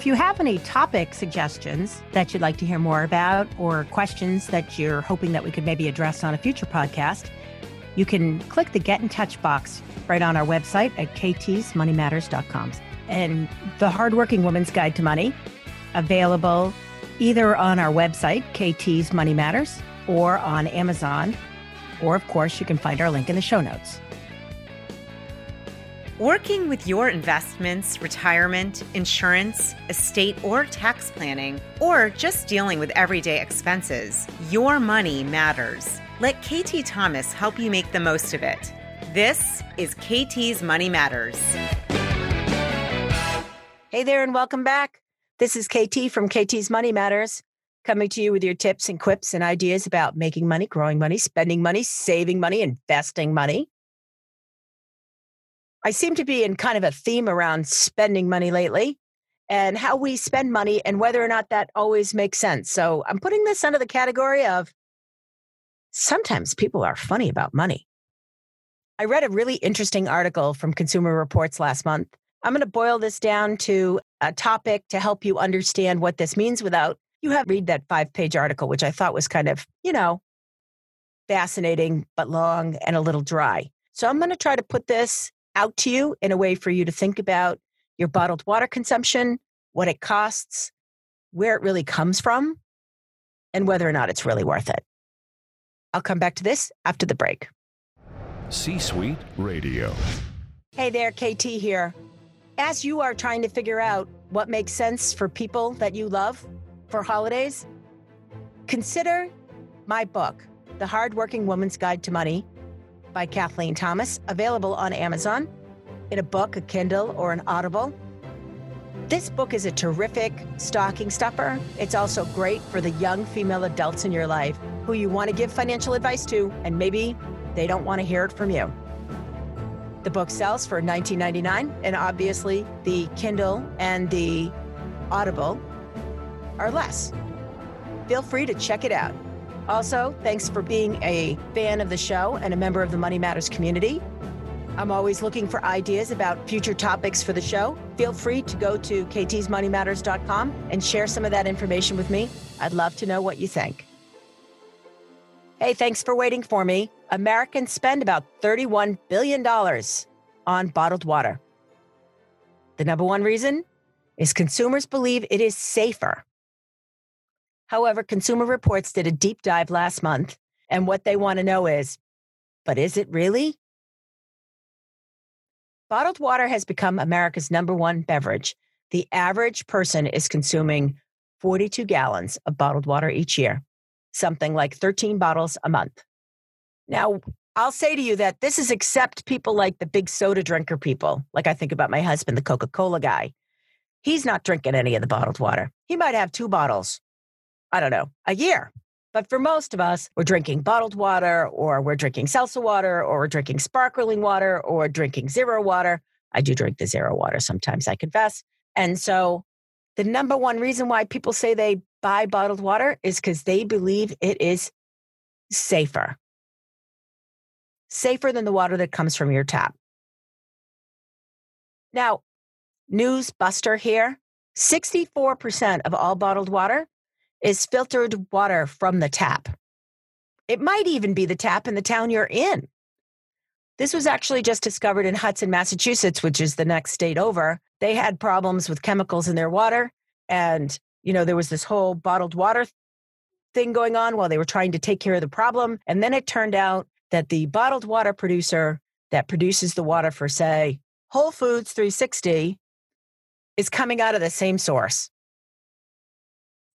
If you have any topic suggestions that you'd like to hear more about or questions that you're hoping that we could maybe address on a future podcast, you can click the Get in Touch box right on our website at ktsmoneymatters.com. And the Hardworking Woman's Guide to Money, available either on our website, KT's Money Matters, or on Amazon. Or, of course, you can find our link in the show notes. Working with your investments, retirement, insurance, estate, or tax planning, or just dealing with everyday expenses, your money matters. Let KT Thomas help you make the most of it. This is KT's Money Matters. Hey there, and welcome back. This is KT from KT's Money Matters, coming to you with your tips and quips and ideas about making money, growing money, spending money, saving money, investing money. I seem to be in kind of a theme around spending money lately and how we spend money and whether or not that always makes sense. So I'm putting this under the category of sometimes people are funny about money. I read a really interesting article from Consumer Reports last month. I'm going to boil this down to a topic to help you understand what this means without you have read that five page article, which I thought was kind of, you know, fascinating, but long and a little dry. So I'm going to try to put this out to you in a way for you to think about your bottled water consumption, what it costs, where it really comes from, and whether or not it's really worth it. I'll come back to this after the break. C Suite Radio. Hey there, KT here. As you are trying to figure out what makes sense for people that you love for holidays, consider my book, The Hardworking Woman's Guide to Money by Kathleen Thomas, available on Amazon in a book, a Kindle, or an Audible. This book is a terrific stocking stuffer. It's also great for the young female adults in your life who you want to give financial advice to, and maybe they don't want to hear it from you. The book sells for $19.99, and obviously the Kindle and the Audible are less. Feel free to check it out. Also, thanks for being a fan of the show and a member of the Money Matters community. I'm always looking for ideas about future topics for the show. Feel free to go to ktsmoneymatters.com and share some of that information with me. I'd love to know what you think. Hey, thanks for waiting for me. Americans spend about $31 billion on bottled water. The number one reason is consumers believe it is safer However, Consumer Reports did a deep dive last month, and what they want to know is but is it really? Bottled water has become America's number one beverage. The average person is consuming 42 gallons of bottled water each year, something like 13 bottles a month. Now, I'll say to you that this is except people like the big soda drinker people. Like I think about my husband, the Coca Cola guy. He's not drinking any of the bottled water. He might have two bottles I don't know, a year. But for most of us, we're drinking bottled water or we're drinking seltzer water or we're drinking sparkling water or drinking zero water. I do drink the zero water sometimes, I confess. And so the number one reason why people say they buy bottled water is because they believe it is safer. Safer than the water that comes from your tap. Now, news buster here 64% of all bottled water is filtered water from the tap. It might even be the tap in the town you're in. This was actually just discovered in Hudson, Massachusetts, which is the next state over. They had problems with chemicals in their water. And, you know, there was this whole bottled water thing going on while they were trying to take care of the problem. And then it turned out that the bottled water producer that produces the water for, say, Whole Foods 360 is coming out of the same source.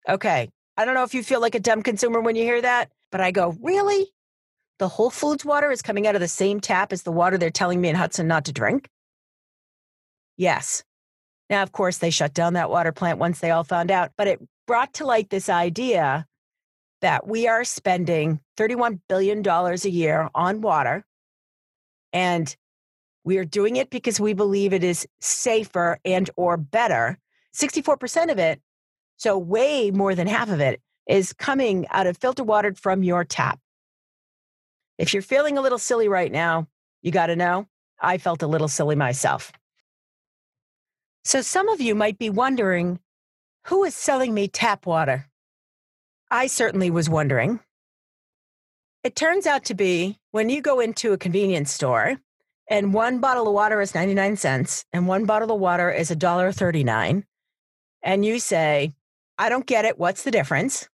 Okay. I don't know if you feel like a dumb consumer when you hear that, but I go, really? The Whole Foods water is coming out of the same tap as the water they're telling me in Hudson not to drink? Yes. Now, of course, they shut down that water plant once they all found out, but it brought to light this idea that we are spending $31 billion a year on water. And we are doing it because we believe it is safer and or better. 64% of it so, way more than half of it is coming out of filter water from your tap. If you're feeling a little silly right now, you got to know I felt a little silly myself. So, some of you might be wondering Who is selling me tap water? I certainly was wondering. It turns out to be when you go into a convenience store and one bottle of water is 99 cents and one bottle of water is $1.39, and you say, I don't get it. What's the difference?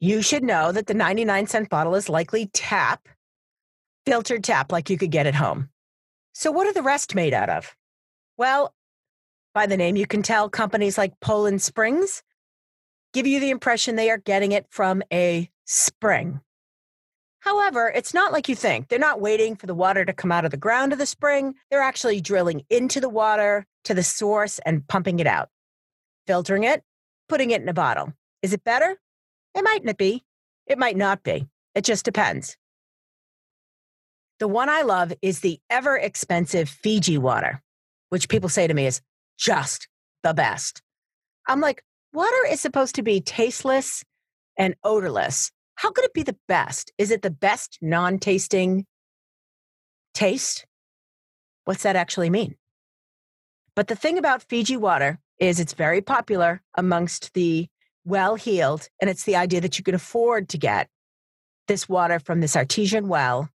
You should know that the 99 cent bottle is likely tap, filtered tap like you could get at home. So, what are the rest made out of? Well, by the name, you can tell companies like Poland Springs give you the impression they are getting it from a spring. However, it's not like you think. They're not waiting for the water to come out of the ground of the spring. They're actually drilling into the water to the source and pumping it out, filtering it, putting it in a bottle. Is it better? It might not be. It might not be. It just depends. The one I love is the ever expensive Fiji water, which people say to me is just the best. I'm like, water is supposed to be tasteless and odorless. How could it be the best? Is it the best non tasting taste? What's that actually mean? But the thing about Fiji water is it's very popular amongst the well heeled, and it's the idea that you can afford to get this water from this artesian well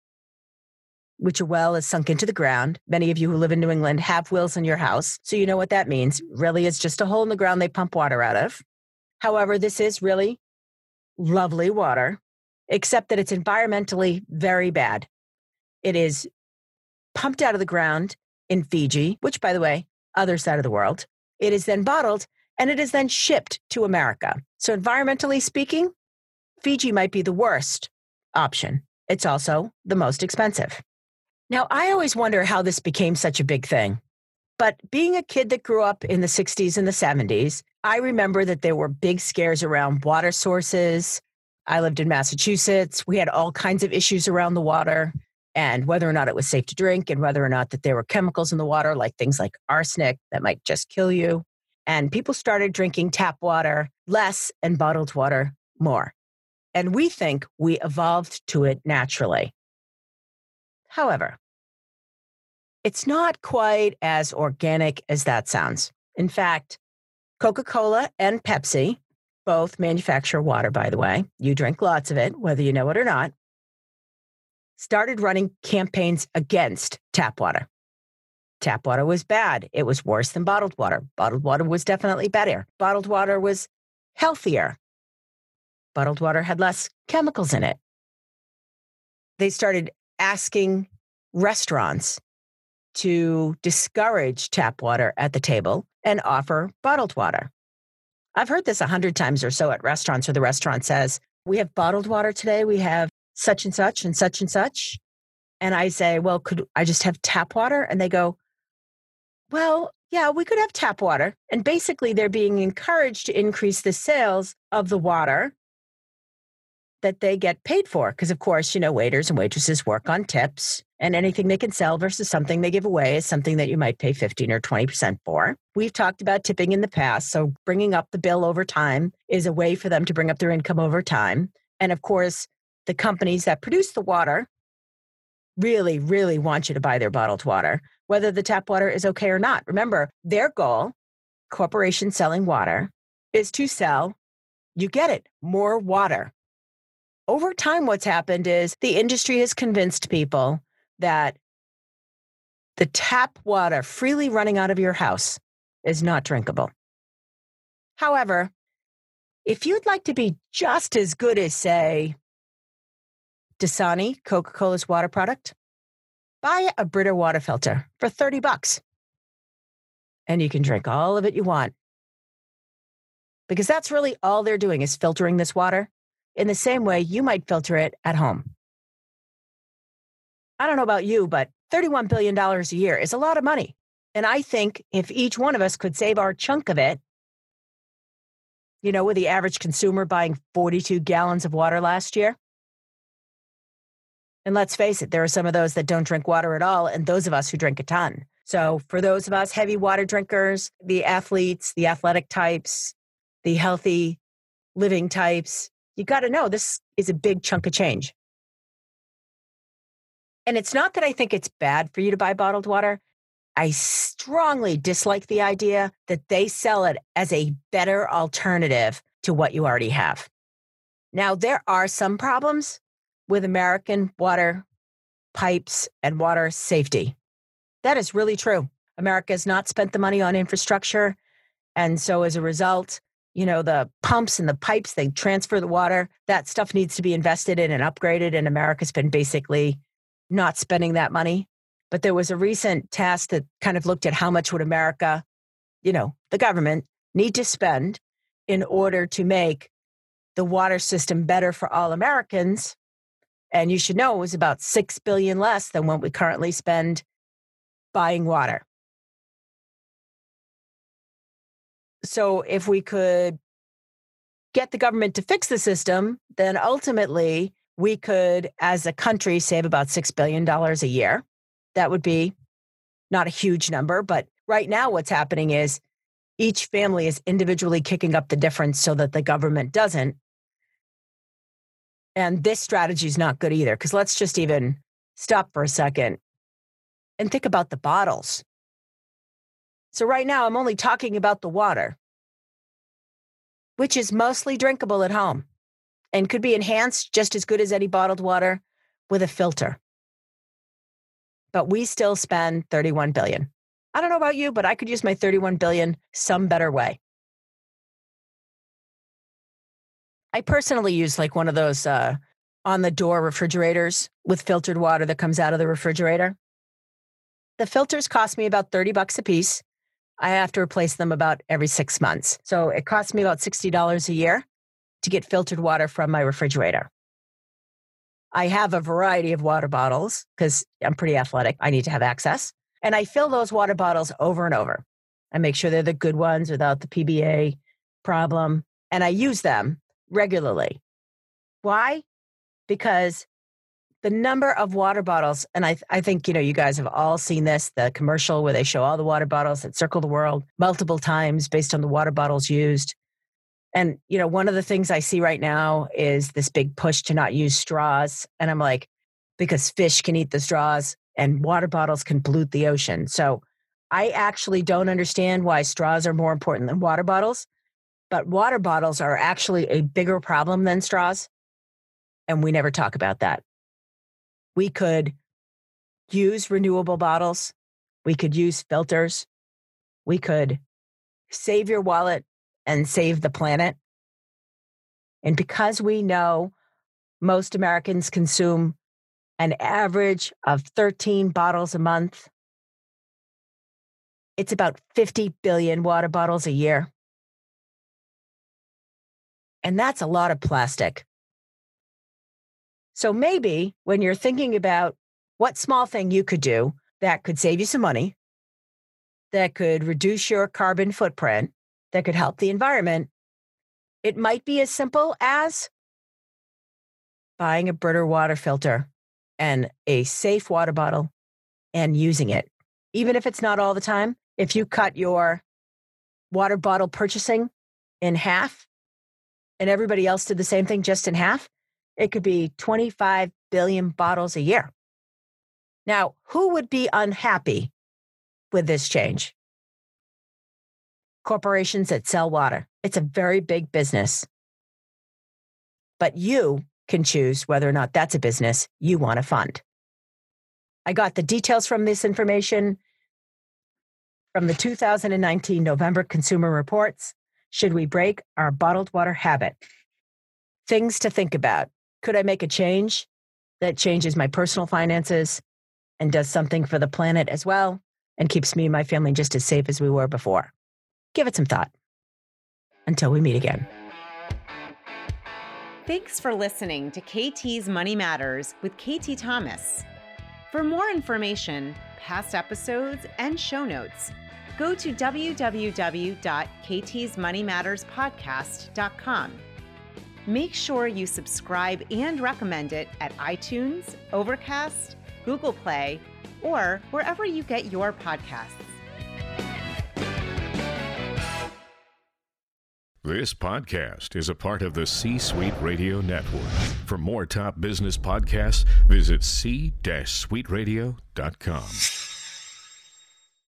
which a well is sunk into the ground. Many of you who live in New England have wells in your house, so you know what that means. Really, it's just a hole in the ground they pump water out of. However, this is really lovely water, except that it's environmentally very bad. It is pumped out of the ground in Fiji, which, by the way, other side of the world. It is then bottled and it is then shipped to America. So, environmentally speaking, Fiji might be the worst option. It's also the most expensive. Now, I always wonder how this became such a big thing. But being a kid that grew up in the 60s and the 70s, I remember that there were big scares around water sources. I lived in Massachusetts. We had all kinds of issues around the water and whether or not it was safe to drink and whether or not that there were chemicals in the water like things like arsenic that might just kill you. And people started drinking tap water less and bottled water more. And we think we evolved to it naturally. However, it's not quite as organic as that sounds. In fact, Coca Cola and Pepsi both manufacture water, by the way. You drink lots of it, whether you know it or not. Started running campaigns against tap water. Tap water was bad. It was worse than bottled water. Bottled water was definitely better. Bottled water was healthier. Bottled water had less chemicals in it. They started asking restaurants to discourage tap water at the table and offer bottled water. I've heard this a hundred times or so at restaurants where the restaurant says, We have bottled water today. We have such and such and such and such. And I say, Well, could I just have tap water? And they go, Well, yeah, we could have tap water. And basically, they're being encouraged to increase the sales of the water that they get paid for. Because, of course, you know, waiters and waitresses work on tips, and anything they can sell versus something they give away is something that you might pay 15 or 20% for. We've talked about tipping in the past. So, bringing up the bill over time is a way for them to bring up their income over time. And, of course, the companies that produce the water really, really want you to buy their bottled water, whether the tap water is okay or not. Remember, their goal, corporation selling water, is to sell, you get it, more water over time, what's happened is the industry has convinced people that the tap water freely running out of your house is not drinkable. However, if you'd like to be just as good as, say, Dasani, Coca Cola's water product, buy a Brita water filter for 30 bucks. And you can drink all of it you want. Because that's really all they're doing is filtering this water in the same way you might filter it at home. I don't know about you, but $31 billion a year is a lot of money. And I think if each one of us could save our chunk of it, you know, with the average consumer buying 42 gallons of water last year. And let's face it, there are some of those that don't drink water at all, and those of us who drink a ton. So, for those of us heavy water drinkers, the athletes, the athletic types, the healthy living types, you got to know this is a big chunk of change. And it's not that I think it's bad for you to buy bottled water. I strongly dislike the idea that they sell it as a better alternative to what you already have. Now, there are some problems with American water pipes and water safety. That is really true. America has not spent the money on infrastructure. And so as a result, you know, the pumps and the pipes, they transfer the water. That stuff needs to be invested in and upgraded. And America's been basically not spending that money. But there was a recent task that kind of looked at how much would America, you know, the government need to spend in order to make the water system better for all Americans. And you should know it was about 6 billion less than what we currently spend buying water. So if we could get the government to fix the system, then ultimately we could, as a country, save about $6 billion a year. That would be not a huge number, but right now what's happening is each family is individually kicking up the difference so that the government doesn't. And this strategy is not good either, because let's just even stop for a second and think about the bottles. So, right now, I'm only talking about the water, which is mostly drinkable at home and could be enhanced just as good as any bottled water with a filter. But we still spend 31 billion. I don't know about you, but I could use my 31 billion some better way. I personally use like one of those uh, on the door refrigerators with filtered water that comes out of the refrigerator. The filters cost me about 30 bucks a piece. I have to replace them about every six months. So it costs me about $60 a year to get filtered water from my refrigerator. I have a variety of water bottles because I'm pretty athletic. I need to have access. And I fill those water bottles over and over. I make sure they're the good ones without the PBA problem. And I use them regularly. Why? Because the number of water bottles, and I, I think, you know, you guys have all seen this the commercial where they show all the water bottles that circle the world multiple times based on the water bottles used. And, you know, one of the things I see right now is this big push to not use straws. And I'm like, because fish can eat the straws and water bottles can pollute the ocean. So I actually don't understand why straws are more important than water bottles, but water bottles are actually a bigger problem than straws. And we never talk about that we could use renewable bottles, we could use filters, we could save your wallet and save the planet. And because we know most Americans consume an average of 13 bottles a month, it's about 50 billion water bottles a year. And that's a lot of plastic. So maybe when you're thinking about what small thing you could do that could save you some money, that could reduce your carbon footprint, that could help the environment, it might be as simple as buying a Brita water filter and a safe water bottle and using it. Even if it's not all the time, if you cut your water bottle purchasing in half and everybody else did the same thing just in half, it could be 25 billion bottles a year. Now, who would be unhappy with this change? Corporations that sell water. It's a very big business. But you can choose whether or not that's a business you want to fund. I got the details from this information from the 2019 November Consumer Reports. Should we break our bottled water habit? Things to think about. Could I make a change that changes my personal finances and does something for the planet as well and keeps me and my family just as safe as we were before? Give it some thought. Until we meet again. Thanks for listening to KT's Money Matters with KT Thomas. For more information, past episodes, and show notes, go to www.ktsmoneymatterspodcast.com. Make sure you subscribe and recommend it at iTunes, Overcast, Google Play, or wherever you get your podcasts. This podcast is a part of the C Suite Radio Network. For more top business podcasts, visit c-suiteradio.com.